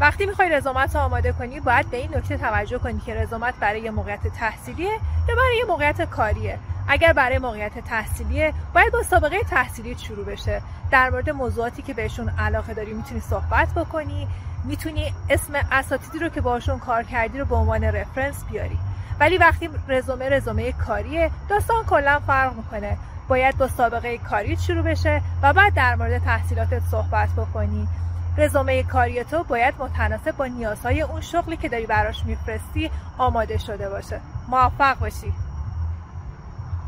وقتی می‌خوای رزومت رو آماده کنی باید به این نکته توجه کنی که رزومت برای یه موقعیت تحصیلیه یا برای یه موقعیت کاریه. اگر برای موقعیت تحصیلیه باید با سابقه تحصیلی شروع بشه. در مورد موضوعاتی که بهشون علاقه داری می‌تونی صحبت بکنی می‌تونی اسم اساتیدی رو که باشون کار کردی رو به عنوان رفرنس بیاری. ولی وقتی رزومه رزومه کاریه داستان کلا فرق می‌کنه. باید با سابقه کاری شروع بشه و بعد در مورد تحصیلاتت صحبت بکنی. رزومه کاری تو باید متناسب با نیازهای اون شغلی که داری براش میفرستی آماده شده باشه. موفق باشی.